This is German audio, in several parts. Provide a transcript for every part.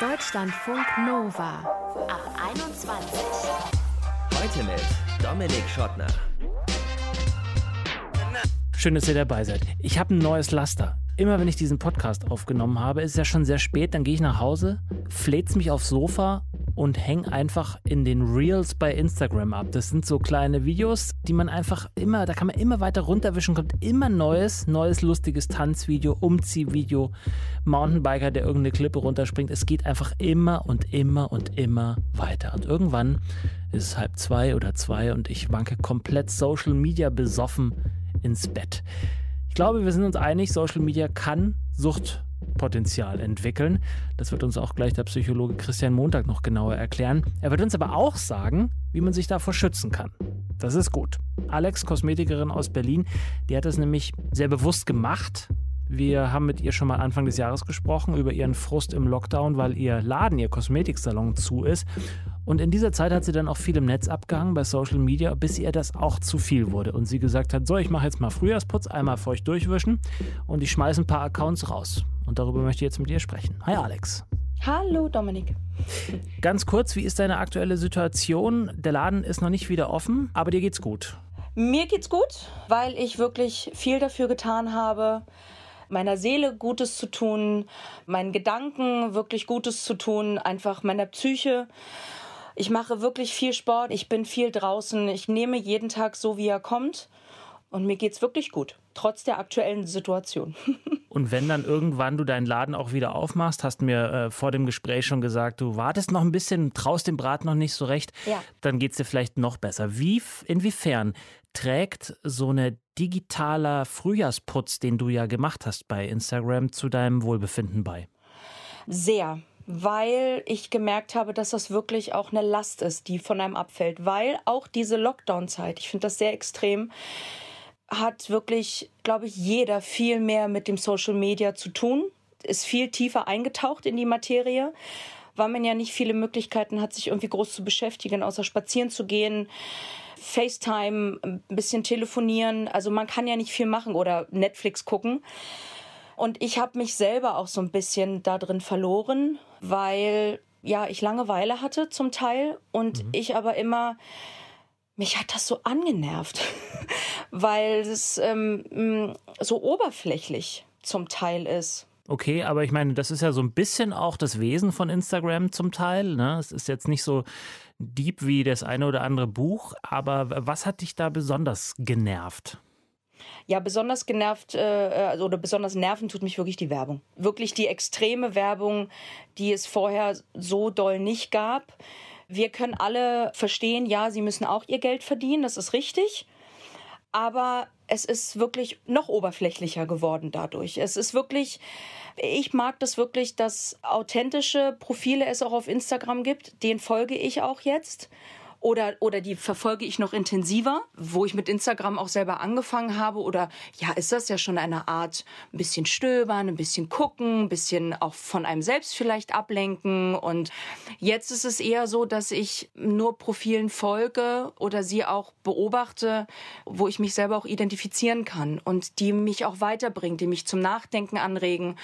Deutschlandfunk Nova ab 21. Heute mit Dominik Schottner. Schön, dass ihr dabei seid. Ich habe ein neues Laster. Immer wenn ich diesen Podcast aufgenommen habe, ist es ja schon sehr spät, dann gehe ich nach Hause, flät's mich aufs Sofa und hänge einfach in den Reels bei Instagram ab. Das sind so kleine Videos, die man einfach immer, da kann man immer weiter runterwischen, kommt immer neues, neues lustiges Tanzvideo, Umziehvideo, Mountainbiker, der irgendeine Klippe runterspringt. Es geht einfach immer und immer und immer weiter. Und irgendwann ist es halb zwei oder zwei und ich wanke komplett Social Media besoffen ins Bett. Ich glaube, wir sind uns einig, Social Media kann Suchtpotenzial entwickeln. Das wird uns auch gleich der Psychologe Christian Montag noch genauer erklären. Er wird uns aber auch sagen, wie man sich davor schützen kann. Das ist gut. Alex, Kosmetikerin aus Berlin, die hat das nämlich sehr bewusst gemacht. Wir haben mit ihr schon mal Anfang des Jahres gesprochen über ihren Frust im Lockdown, weil ihr Laden, ihr Kosmetiksalon zu ist. Und in dieser Zeit hat sie dann auch viel im Netz abgehangen bei Social Media, bis ihr das auch zu viel wurde. Und sie gesagt hat, so, ich mache jetzt mal Frühjahrsputz, einmal feucht durchwischen und ich schmeiße ein paar Accounts raus. Und darüber möchte ich jetzt mit dir sprechen. Hi Alex. Hallo Dominik. Ganz kurz, wie ist deine aktuelle Situation? Der Laden ist noch nicht wieder offen, aber dir geht's gut. Mir geht's gut, weil ich wirklich viel dafür getan habe, meiner Seele Gutes zu tun, meinen Gedanken wirklich Gutes zu tun, einfach meiner Psyche. Ich mache wirklich viel Sport, ich bin viel draußen, ich nehme jeden Tag so, wie er kommt. Und mir geht's wirklich gut, trotz der aktuellen Situation. Und wenn dann irgendwann du deinen Laden auch wieder aufmachst, hast mir äh, vor dem Gespräch schon gesagt, du wartest noch ein bisschen, traust dem Brat noch nicht so recht, Ja. dann geht's dir vielleicht noch besser. Wie, inwiefern trägt so eine digitaler Frühjahrsputz, den du ja gemacht hast bei Instagram, zu deinem Wohlbefinden bei? Sehr, weil ich gemerkt habe, dass das wirklich auch eine Last ist, die von einem abfällt. Weil auch diese Lockdown-Zeit, ich finde das sehr extrem, hat wirklich, glaube ich, jeder viel mehr mit dem Social Media zu tun, ist viel tiefer eingetaucht in die Materie, weil man ja nicht viele Möglichkeiten hat, sich irgendwie groß zu beschäftigen, außer spazieren zu gehen. FaceTime, ein bisschen telefonieren. Also man kann ja nicht viel machen oder Netflix gucken. Und ich habe mich selber auch so ein bisschen da drin verloren, weil ja, ich Langeweile hatte zum Teil und ich aber immer, mich hat das so angenervt, weil es ähm, mh, so oberflächlich zum Teil ist. Okay, aber ich meine, das ist ja so ein bisschen auch das Wesen von Instagram zum Teil. Ne? Es ist jetzt nicht so deep wie das eine oder andere Buch, aber was hat dich da besonders genervt? Ja, besonders genervt äh, also, oder besonders nerven tut mich wirklich die Werbung. Wirklich die extreme Werbung, die es vorher so doll nicht gab. Wir können alle verstehen, ja, sie müssen auch ihr Geld verdienen, das ist richtig. Aber es ist wirklich noch oberflächlicher geworden dadurch. Es ist wirklich, ich mag das wirklich, dass authentische Profile es auch auf Instagram gibt. Den folge ich auch jetzt. Oder, oder die verfolge ich noch intensiver, wo ich mit Instagram auch selber angefangen habe. Oder ja, ist das ja schon eine Art, ein bisschen stöbern, ein bisschen gucken, ein bisschen auch von einem selbst vielleicht ablenken. Und jetzt ist es eher so, dass ich nur Profilen folge oder sie auch beobachte, wo ich mich selber auch identifizieren kann und die mich auch weiterbringen, die mich zum Nachdenken anregen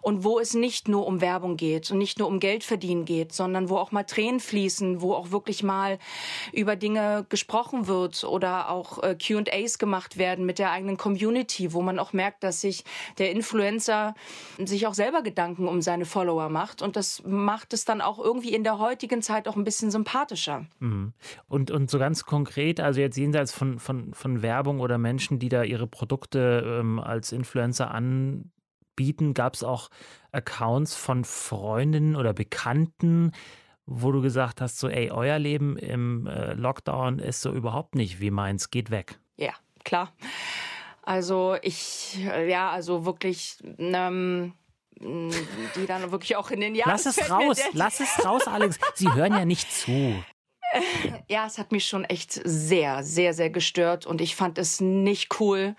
und wo es nicht nur um Werbung geht und nicht nur um Geld verdienen geht, sondern wo auch mal Tränen fließen, wo auch wirklich mal über Dinge gesprochen wird oder auch äh, Q&As gemacht werden mit der eigenen Community, wo man auch merkt, dass sich der Influencer sich auch selber Gedanken um seine Follower macht und das macht es dann auch irgendwie in der heutigen Zeit auch ein bisschen sympathischer. Und, und so ganz konkret, also jetzt jenseits von, von, von Werbung oder Menschen, die da ihre Produkte ähm, als Influencer anbieten, gab es auch Accounts von Freundinnen oder Bekannten, wo du gesagt hast, so, ey, euer Leben im äh, Lockdown ist so überhaupt nicht wie meins, geht weg. Ja, klar. Also ich, äh, ja, also wirklich, ähm, die dann wirklich auch in den Jahren. Lass es raus, lass es raus, Alex. Sie hören ja nicht zu. Ja, es hat mich schon echt sehr, sehr, sehr gestört und ich fand es nicht cool.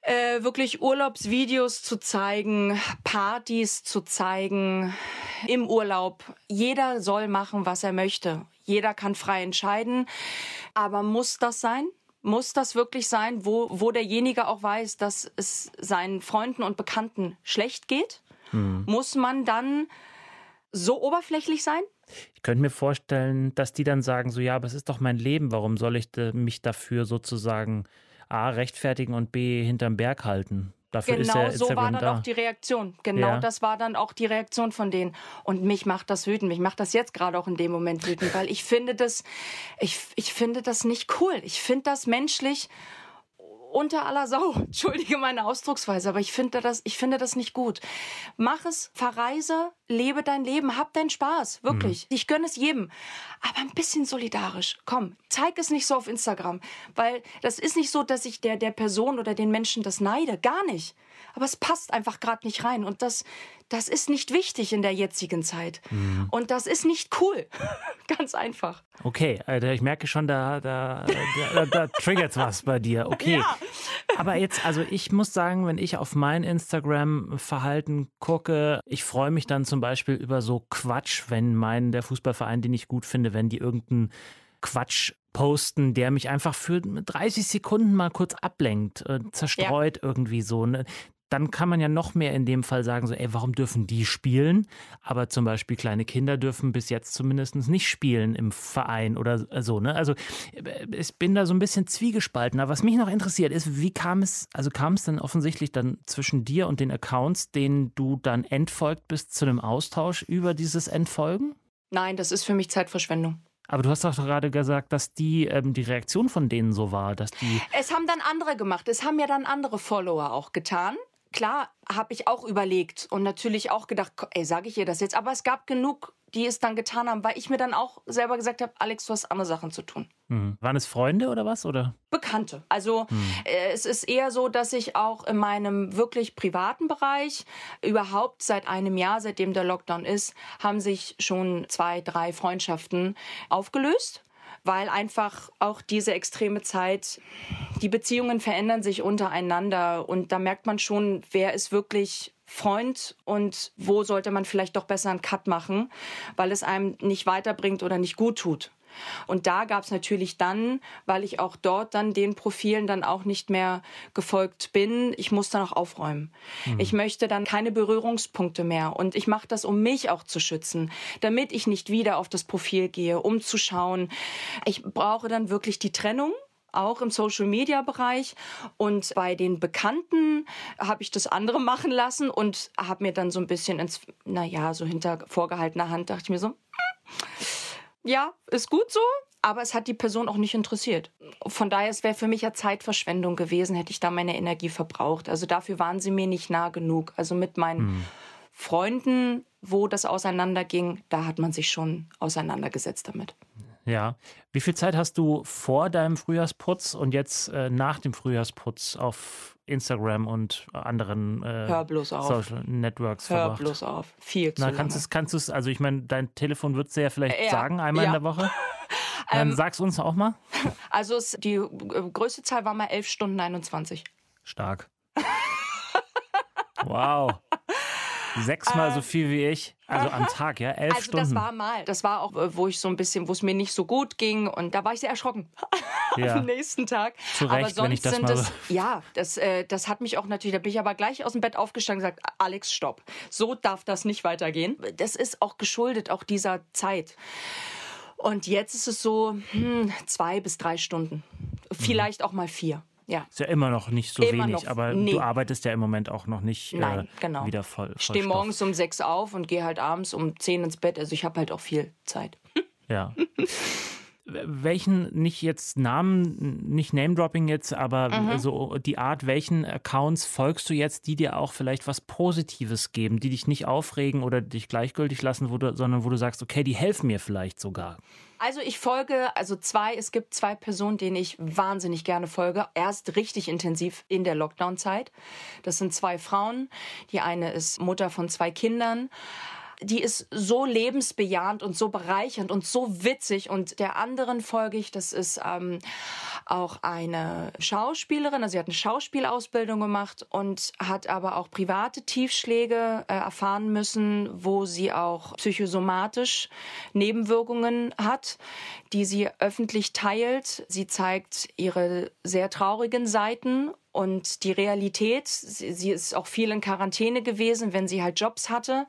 Äh, wirklich Urlaubsvideos zu zeigen, Partys zu zeigen im Urlaub. Jeder soll machen, was er möchte. Jeder kann frei entscheiden. Aber muss das sein? Muss das wirklich sein, wo, wo derjenige auch weiß, dass es seinen Freunden und Bekannten schlecht geht? Muss man dann so oberflächlich sein? Ich könnte mir vorstellen, dass die dann sagen, so ja, aber es ist doch mein Leben, warum soll ich mich dafür sozusagen A rechtfertigen und B hinterm Berg halten? Dafür genau ist ja so war dann da. auch die Reaktion. Genau Ja. das war dann auch die Reaktion von denen. Und mich macht das wütend. Mich macht das jetzt gerade auch in dem Moment wütend, weil ich finde das, ich, ich finde das nicht cool. Ich finde das menschlich unter aller Sau. Entschuldige meine Ausdrucksweise, aber ich finde das, ich finde das nicht gut. Mach es, verreise, lebe dein Leben, hab deinen Spaß, wirklich. Ich gönne es jedem. Aber ein bisschen solidarisch. Komm, zeig es nicht so auf Instagram, weil das ist nicht so, dass ich der, der Person oder den Menschen das neide. Gar nicht. Aber es passt einfach gerade nicht rein. Und das, das ist nicht wichtig in der jetzigen Zeit. Und das ist nicht cool. Ganz einfach. Okay, Alter, ich merke schon, da, da, da, da triggert was bei dir. Okay. Aber jetzt, also ich muss sagen, wenn ich auf mein Instagram-Verhalten gucke, ich freue mich dann zum Beispiel über so Quatsch, wenn mein, der Fußballverein, den ich gut finde, wenn die irgendeinen Quatsch posten, der mich einfach für 30 Sekunden mal kurz ablenkt, äh, zerstreut irgendwie so. Ne? Dann kann man ja noch mehr in dem Fall sagen, so, ey, warum dürfen die spielen? Aber zum Beispiel kleine Kinder dürfen bis jetzt zumindest nicht spielen im Verein oder so. Ne? Also äh, ich bin da so ein bisschen zwiegespalten. Aber was mich noch interessiert ist, wie kam es, also kam es dann offensichtlich dann zwischen dir und den Accounts, denen du dann entfolgt bist, zu einem Austausch über dieses Entfolgen? Nein, das ist für mich Zeitverschwendung. Aber du hast doch gerade gesagt, dass die, ähm, die Reaktion von denen so war, dass die. Es haben dann andere gemacht. Es haben ja dann andere Follower auch getan. Klar, habe ich auch überlegt und natürlich auch gedacht, ey, sage ich ihr das jetzt? Aber es gab genug, die es dann getan haben, weil ich mir dann auch selber gesagt habe, Alex, du hast andere Sachen zu tun. Hm. Waren es Freunde oder was? Oder? Bekannte. Also äh, es ist eher so, dass ich auch in meinem wirklich privaten Bereich überhaupt seit einem Jahr, seitdem der Lockdown ist, haben sich schon zwei, drei Freundschaften aufgelöst. Weil einfach auch diese extreme Zeit, die Beziehungen verändern sich untereinander und da merkt man schon, wer ist wirklich Freund und wo sollte man vielleicht doch besser einen Cut machen, weil es einem nicht weiterbringt oder nicht gut tut. Und da gab es natürlich dann, weil ich auch dort dann den Profilen dann auch nicht mehr gefolgt bin, ich muss dann auch aufräumen. Ich möchte dann keine Berührungspunkte mehr. Und ich mache das, um mich auch zu schützen, damit ich nicht wieder auf das Profil gehe, um zu schauen. Ich brauche dann wirklich die Trennung auch im Social-Media-Bereich. Und bei den Bekannten habe ich das andere machen lassen und habe mir dann so ein bisschen ins, naja, so hinter vorgehaltener Hand, dachte ich mir so, ja, ist gut so, aber es hat die Person auch nicht interessiert. Von daher, es wäre für mich ja Zeitverschwendung gewesen, hätte ich da meine Energie verbraucht. Also dafür waren sie mir nicht nah genug. Also mit meinen Freunden, wo das auseinanderging, da hat man sich schon auseinandergesetzt damit. Ja. Wie viel Zeit hast du vor deinem Frühjahrsputz und jetzt äh, nach dem Frühjahrsputz auf Instagram und anderen äh, Hör bloß auf. Social Networks Hör verbracht? bloß auf. Viel zu Na, kannst du es, kannst du es, also ich meine, dein Telefon würdest du ja vielleicht Ja, sagen, einmal in ja. der Woche. Dann Ähm, sag's uns auch mal. Also es, die äh, größte Zahl war mal 11 Stunden 21. Stark. wow. Sechsmal so viel wie ich. Also am Tag, ja? Elf Also Stunden. das war mal. Das war auch, äh, wo ich so ein bisschen, wo es mir nicht so gut ging und da war ich sehr erschrocken. Ja. Am nächsten Tag. Zu aber Recht, sonst wenn ich das sind mal es, ja, das, äh, das hat mich auch natürlich, da bin ich aber gleich aus dem Bett aufgestanden und gesagt, Alex, stopp. So darf das nicht weitergehen. Das ist auch geschuldet auch dieser Zeit. Und jetzt ist es so hm, zwei bis drei Stunden. Vielleicht auch mal vier. Ja. Ist ja immer noch nicht so Immer wenig, aber nee. du arbeitest ja im Moment auch noch nicht äh, Nein, genau. wieder voll. Ich stehe morgens um sechs auf und gehe halt abends um zehn ins Bett. Also ich habe halt auch viel Zeit. Ja. welchen, nicht jetzt Namen, nicht Name-Dropping jetzt, aber Mhm. so die Art, welchen Accounts folgst du jetzt, die dir auch vielleicht was Positives geben, die dich nicht aufregen oder dich gleichgültig lassen, wo du, sondern wo du sagst, okay, die helfen mir vielleicht sogar. Also ich folge, also zwei, es gibt zwei Personen, denen ich wahnsinnig gerne folge. Erst richtig intensiv in der Lockdown-Zeit. Das sind zwei Frauen. Die eine ist Mutter von zwei Kindern. Die ist so lebensbejahend und so bereichernd und so witzig. Und der anderen folge ich, das ist ähm, auch eine Schauspielerin. Also sie hat eine Schauspielausbildung gemacht und hat aber auch private Tiefschläge äh, erfahren müssen, wo sie auch psychosomatisch Nebenwirkungen hat, die sie öffentlich teilt. Sie zeigt ihre sehr traurigen Seiten Und die Realität, sie, sie, ist auch viel in Quarantäne gewesen, wenn sie halt Jobs hatte.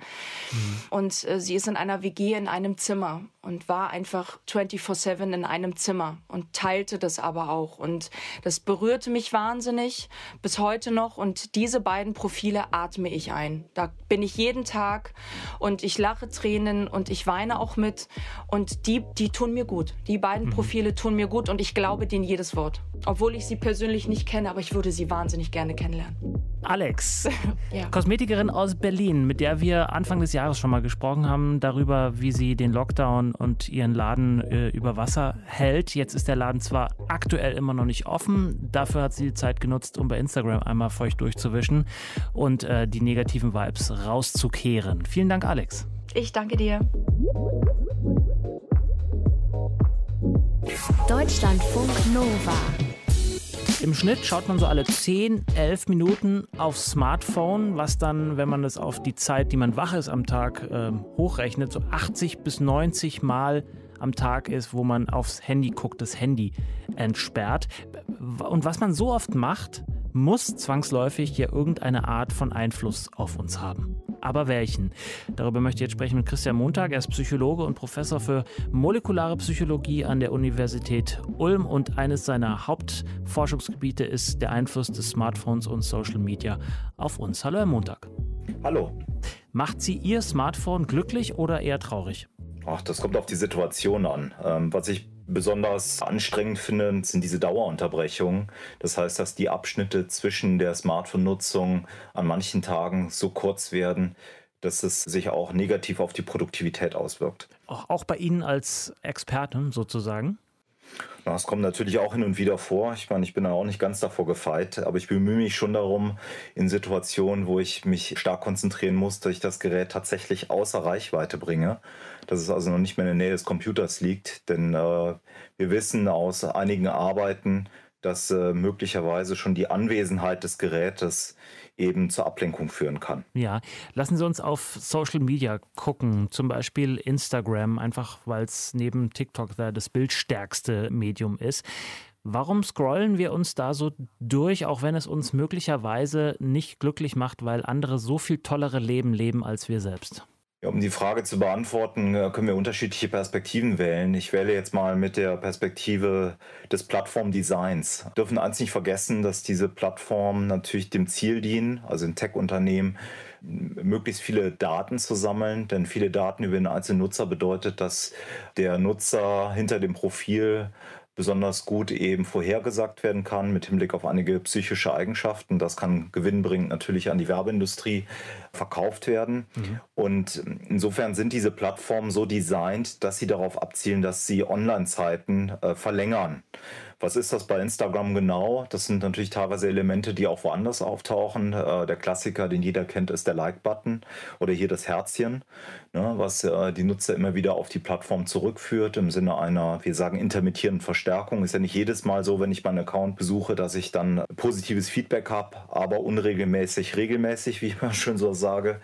Mhm. Und äh, sie ist in einer WG in einem Zimmer und war einfach 24-7 in einem Zimmer und teilte das aber auch. Und das berührte mich wahnsinnig bis heute noch. Und diese beiden Profile atme ich ein. Da bin ich jeden Tag und ich lache Tränen und ich weine auch mit. Und die, die tun mir gut. Die beiden mhm. Profile tun mir gut und ich glaube denen jedes Wort. Obwohl ich sie persönlich nicht kenne, aber ich würde sie wahnsinnig gerne kennenlernen. Alex, ja. Kosmetikerin aus Berlin, mit der wir Anfang des Jahres schon mal gesprochen haben, darüber, wie sie den Lockdown und ihren Laden äh, über Wasser hält. Jetzt ist der Laden zwar aktuell immer noch nicht offen, dafür hat sie die Zeit genutzt, um bei Instagram einmal feucht durchzuwischen und äh, die negativen Vibes rauszukehren. Vielen Dank, Alex. Ich danke dir. Deutschlandfunk Nova. Im Schnitt schaut man so alle 10, 11 Minuten aufs Smartphone, was dann, wenn man das auf die Zeit, die man wach ist am Tag, äh, hochrechnet, so 80 bis 90 Mal am Tag ist, wo man aufs Handy guckt, das Handy entsperrt. Und was man so oft macht, muss zwangsläufig ja irgendeine Art von Einfluss auf uns haben. Aber welchen? Darüber möchte ich jetzt sprechen mit Christian Montag. Er ist Psychologe und Professor für molekulare Psychologie an der Universität Ulm und eines seiner Hauptforschungsgebiete ist der Einfluss des Smartphones und Social Media auf uns. Hallo, Herr Montag. Hallo. Macht Sie Ihr Smartphone glücklich oder eher traurig? Ach, das kommt auf die Situation an. Ähm, was ich besonders anstrengend finde, sind diese Dauerunterbrechungen. Das heißt, dass die Abschnitte zwischen der Smartphone-Nutzung an manchen Tagen so kurz werden, dass es sich auch negativ auf die Produktivität auswirkt. Auch bei Ihnen als Experten sozusagen? Das kommt natürlich auch hin und wieder vor. Ich meine, ich bin da auch nicht ganz davor gefeit, aber ich bemühe mich schon darum, in Situationen, wo ich mich stark konzentrieren muss, dass ich das Gerät tatsächlich außer Reichweite bringe. Dass es also noch nicht mehr in der Nähe des Computers liegt. Denn äh, wir wissen aus einigen Arbeiten, dass äh, möglicherweise schon die Anwesenheit des Gerätes eben zur Ablenkung führen kann. Ja, lassen Sie uns auf Social Media gucken, zum Beispiel Instagram, einfach weil es neben TikTok da das bildstärkste Medium ist. Warum scrollen wir uns da so durch, auch wenn es uns möglicherweise nicht glücklich macht, weil andere so viel tollere Leben leben als wir selbst? Ja, um die Frage zu beantworten, äh, können wir unterschiedliche Perspektiven wählen. Ich wähle jetzt mal mit der Perspektive des Plattformdesigns. Wir dürfen eins nicht vergessen, dass diese Plattformen natürlich dem Ziel dienen, also in Tech-Unternehmen, möglichst viele Daten zu sammeln, denn viele Daten über den einzelnen Nutzer bedeutet, dass der Nutzer hinter dem Profil besonders gut eben vorhergesagt werden kann mit Hinblick auf einige psychische Eigenschaften. Das kann gewinnbringend natürlich an die Werbeindustrie verkauft werden. Mhm. Und insofern sind diese Plattformen so designt, dass sie darauf abzielen, dass sie Online-Zeiten äh, verlängern. Was ist das bei Instagram genau? Das sind natürlich teilweise Elemente, die auch woanders auftauchen. Äh, der Klassiker, den jeder kennt, ist der Like-Button oder hier das Herzchen, ne, was äh, die Nutzer immer wieder auf die Plattform zurückführt im Sinne einer, wir sagen, intermittierenden Verstärkung. Ist ja nicht jedes Mal so, wenn ich meinen Account besuche, dass ich dann positives Feedback habe, aber unregelmäßig, regelmäßig, wie ich mal schön so sage.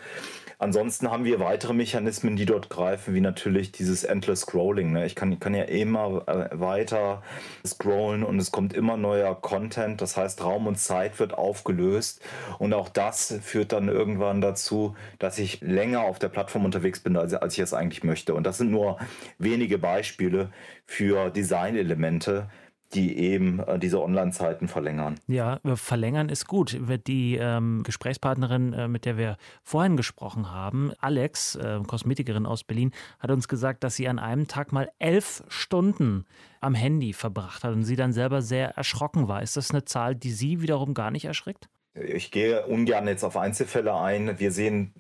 Ansonsten haben wir weitere Mechanismen, die dort greifen, wie natürlich dieses Endless Scrolling. Ne? Ich kann, kann ja immer äh, weiter scrollen und es kommt immer neuer Content. Das heißt, Raum und Zeit wird aufgelöst. Und auch das führt dann irgendwann dazu, dass ich länger auf der Plattform unterwegs bin, als, als ich es eigentlich möchte. Und das sind nur wenige Beispiele für Designelemente, die eben äh, diese Online-Zeiten verlängern. Ja, verlängern ist gut. Die ähm, Gesprächspartnerin, äh, mit der wir vorhin gesprochen haben, Alex, äh, Kosmetikerin aus Berlin, hat uns gesagt, dass sie an einem Tag mal elf Stunden am Handy verbracht hat und sie dann selber sehr erschrocken war. Ist das eine Zahl, die Sie wiederum gar nicht erschrickt? Ich gehe ungern jetzt auf Einzelfälle ein. Wir sehen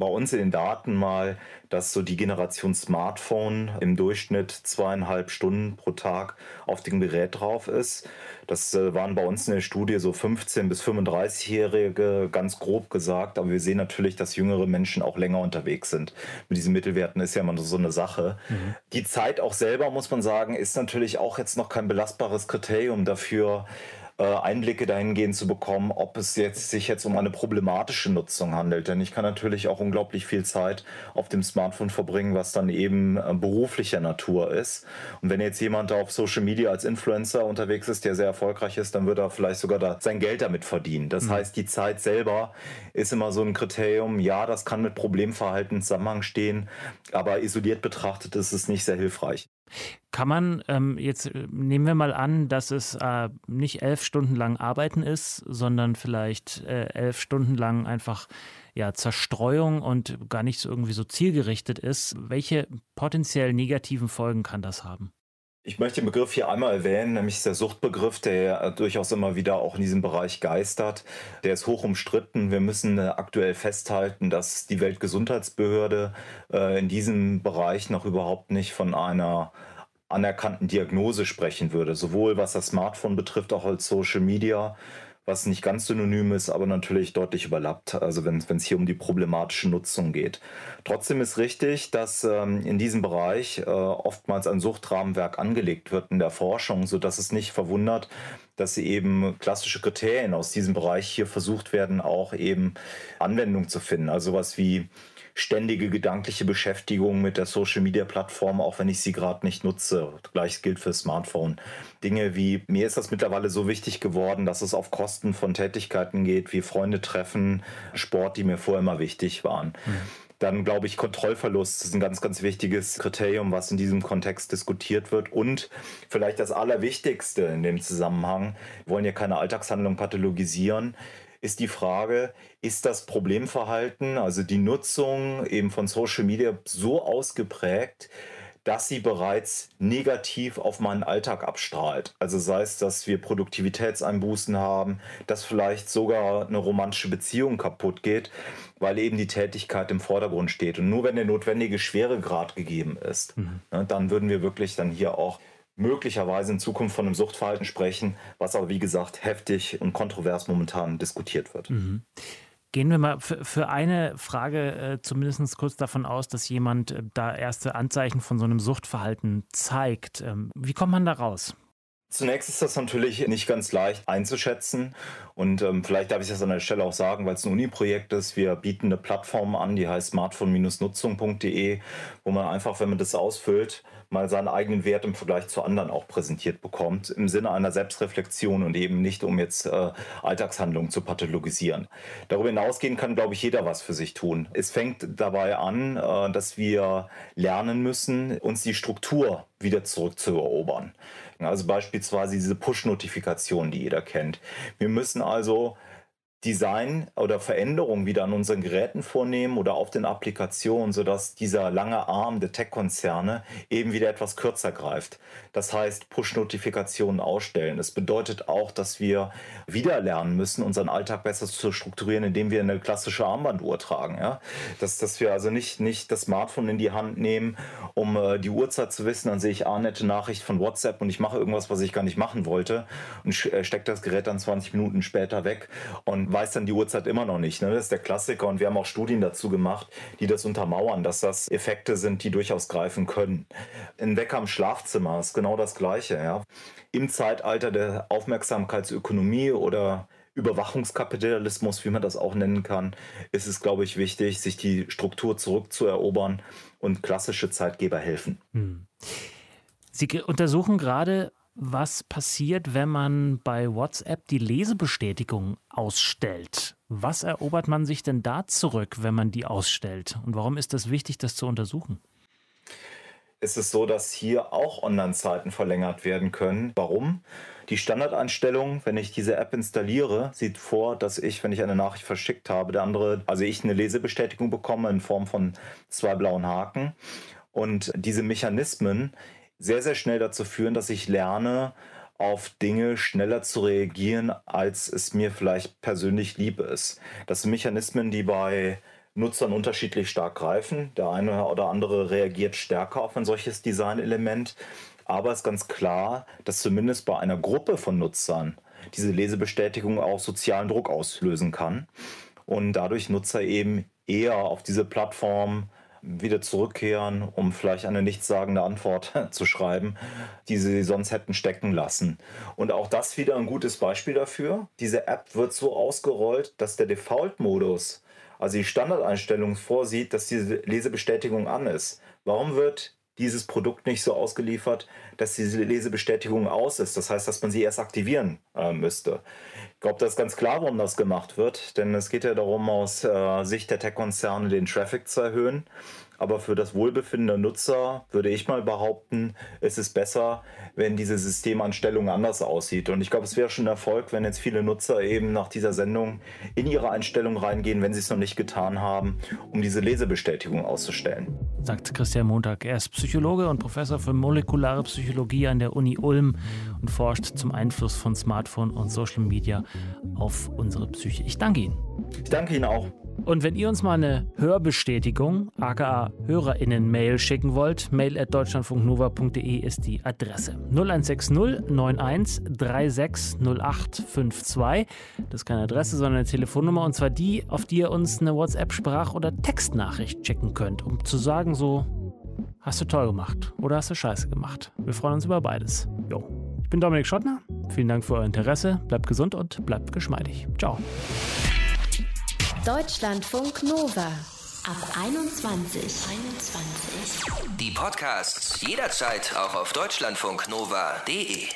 bei uns in den Daten mal, dass so die Generation Smartphone im Durchschnitt zweieinhalb Stunden pro Tag auf dem Gerät drauf ist. Das äh, waren bei uns in der Studie so 15 bis 35-Jährige, ganz grob gesagt. Aber wir sehen natürlich, dass jüngere Menschen auch länger unterwegs sind. Mit diesen Mittelwerten ist ja immer so eine Sache. Mhm. Die Zeit auch selber, muss man sagen, ist natürlich auch jetzt noch kein belastbares Kriterium dafür, Einblicke dahingehend zu bekommen, ob es jetzt, sich jetzt um eine problematische Nutzung handelt. Denn ich kann natürlich auch unglaublich viel Zeit auf dem Smartphone verbringen, was dann eben äh, beruflicher Natur ist. Und wenn jetzt jemand auf Social Media als Influencer unterwegs ist, der sehr erfolgreich ist, dann wird er vielleicht sogar da sein Geld damit verdienen. Das mhm. heißt, die Zeit selber ist immer so ein Kriterium. Ja, das kann mit Problemverhalten in Zusammenhang stehen, aber isoliert betrachtet ist es nicht sehr hilfreich. Kann man ähm, jetzt, äh, nehmen wir mal an, dass es äh, nicht elf Stunden lang Arbeiten ist, sondern vielleicht äh, elf Stunden lang einfach ja, Zerstreuung und gar nicht so irgendwie so zielgerichtet ist. Welche potenziell negativen Folgen kann das haben? Ich möchte den Begriff hier einmal erwähnen, nämlich der Suchtbegriff, der durchaus immer wieder auch in diesem Bereich geistert. Der ist hoch umstritten. Wir müssen äh, aktuell festhalten, dass die Weltgesundheitsbehörde äh, in diesem Bereich noch überhaupt nicht von einer anerkannten Diagnose sprechen würde, sowohl was das Smartphone betrifft, auch als Social Media was nicht ganz synonym ist, aber natürlich deutlich überlappt, also wenn es hier um die problematische Nutzung geht. Trotzdem ist richtig, dass ähm, in diesem Bereich äh, oftmals ein Suchtrahmenwerk angelegt wird in der Forschung, sodass es nicht verwundert, dass eben klassische Kriterien aus diesem Bereich hier versucht werden, auch eben Anwendung zu finden. Also was wie ständige gedankliche Beschäftigung mit der Social-Media-Plattform, auch wenn ich sie gerade nicht nutze. Gleich gilt für Smartphone. Dinge wie, mir ist das mittlerweile so wichtig geworden, dass es auf Kosten von Tätigkeiten geht, wie Freunde treffen, Sport, die mir vorher immer wichtig waren. Mhm. Dann glaube ich, Kontrollverlust ist ein ganz, ganz wichtiges Kriterium, was in diesem Kontext diskutiert wird. Und vielleicht das Allerwichtigste in dem Zusammenhang, wir wollen ja keine Alltagshandlung pathologisieren, ist die Frage, ist das Problemverhalten, also die Nutzung eben von Social Media so ausgeprägt, dass sie bereits negativ auf meinen Alltag abstrahlt. Also sei es, dass wir Produktivitätseinbußen haben, dass vielleicht sogar eine romantische Beziehung kaputt geht, weil eben die Tätigkeit im Vordergrund steht. Und nur wenn der notwendige Schweregrad gegeben ist, mhm. ne, dann würden wir wirklich dann hier auch möglicherweise in Zukunft von einem Suchtverhalten sprechen, was aber wie gesagt heftig und kontrovers momentan diskutiert wird. Mhm. Gehen wir mal für, eine Frage äh, zumindest kurz davon aus, dass jemand äh, da erste Anzeichen von so einem Suchtverhalten zeigt. Ähm, wie kommt man da raus? Zunächst ist das natürlich nicht ganz leicht einzuschätzen und ähm, vielleicht darf ich das an der Stelle auch sagen, weil es ein Uni-Projekt ist. Wir bieten eine Plattform an, die heißt smartphone-nutzung.de, wo man einfach, wenn man das ausfüllt, mal seinen eigenen Wert im Vergleich zu anderen auch präsentiert bekommt, im Sinne einer Selbstreflexion und eben nicht, um jetzt äh, Alltagshandlungen zu pathologisieren. Darüber hinausgehen kann, glaube ich, jeder was für sich tun. Es fängt dabei an, äh, dass wir lernen müssen, uns die Struktur wieder zurückzuerobern. Also beispielsweise diese Push-Notifikation, die jeder kennt. Wir müssen also Design oder Veränderungen wieder an unseren Geräten vornehmen oder auf den Applikationen, sodass dieser lange Arm der Tech-Konzerne eben wieder etwas kürzer greift. Das heißt, Push-Notifikationen ausstellen. Das bedeutet auch, dass wir wieder lernen müssen, unseren Alltag besser zu strukturieren, indem wir eine klassische Armbanduhr tragen. Ja? Dass, dass wir also nicht, nicht das Smartphone in die Hand nehmen, um äh, die Uhrzeit zu wissen. Dann sehe ich, ah, nette Nachricht von WhatsApp und ich mache irgendwas, was ich gar nicht machen wollte und äh, stecke das Gerät dann 20 Minuten später weg. Und weiß dann die Uhrzeit immer noch nicht. Ne? Das ist der Klassiker und wir haben auch Studien dazu gemacht, die das untermauern, dass das Effekte sind, die durchaus greifen können. Ein Wecker im Schlafzimmer ist genau das Gleiche. Ja? Im Zeitalter der Aufmerksamkeitsökonomie oder Überwachungskapitalismus, wie man das auch nennen kann, ist es, glaube ich, wichtig, sich die Struktur zurückzuerobern und klassische Zeitgeber helfen. Hm. Sie untersuchen gerade was passiert, wenn man bei WhatsApp die Lesebestätigung ausstellt. Was erobert man sich denn da zurück, wenn man die ausstellt? Und warum ist es wichtig, das zu untersuchen? Es ist so, dass hier auch Online-Zeiten verlängert werden können. Warum? Die Standardeinstellung, wenn ich diese App installiere, sieht vor, dass ich, wenn ich eine Nachricht verschickt habe, der andere, also ich eine Lesebestätigung bekomme in Form von zwei blauen Haken. Und diese Mechanismen sehr, sehr schnell dazu führen, dass ich lerne, auf Dinge schneller zu reagieren, als es mir vielleicht persönlich lieb ist. Das sind Mechanismen, die bei Nutzern unterschiedlich stark greifen. Der eine oder andere reagiert stärker auf ein solches Designelement. Aber es ist ganz klar, dass zumindest bei einer Gruppe von Nutzern diese Lesebestätigung auch sozialen Druck auslösen kann und dadurch Nutzer eben eher auf diese Plattform wieder zurückkehren, um vielleicht eine nichtssagende Antwort zu schreiben, die sie sonst hätten stecken lassen. Und auch das wieder ein gutes Beispiel dafür. Diese App wird so ausgerollt, dass der Default-Modus, also die Standardeinstellung vorsieht, dass diese Lesebestätigung an ist. Warum wird dieses Produkt nicht so ausgeliefert, dass diese Lesebestätigung aus ist. Das heißt, dass man sie erst aktivieren äh, müsste. Ich glaube, das ist ganz klar, warum das gemacht wird, denn es geht ja darum, aus äh, Sicht der Tech-Konzerne den Traffic zu erhöhen. Aber für das Wohlbefinden der Nutzer würde ich mal behaupten, ist es besser, wenn diese Systemanstellung anders aussieht. Und ich glaube, es wäre schon ein Erfolg, wenn jetzt viele Nutzer eben nach dieser Sendung in ihre Einstellung reingehen, wenn sie es noch nicht getan haben, um diese Lesebestätigung auszustellen. Sagt Christian Montag. Er ist Psychologe und Professor für molekulare Psychologie an der Uni Ulm und forscht zum Einfluss von Smartphone und Social Media auf unsere Psyche. Ich danke Ihnen. Ich danke Ihnen auch. Und wenn ihr uns mal eine Hörbestätigung, aka HörerInnen-Mail schicken wollt, mail at deutschlandfunknova.de ist die Adresse. 0160 91 36 0852. Das ist keine Adresse, sondern eine Telefonnummer und zwar die, auf die ihr uns eine WhatsApp-Sprach- oder Textnachricht schicken könnt, um zu sagen so, hast du toll gemacht oder hast du scheiße gemacht. Wir freuen uns über beides. Jo. Ich bin Dominik Schottner. Vielen Dank für euer Interesse. Bleibt gesund und bleibt geschmeidig. Ciao. Deutschlandfunk Nova. Ab 21. 21. Die Podcasts jederzeit auch auf deutschlandfunknova.de.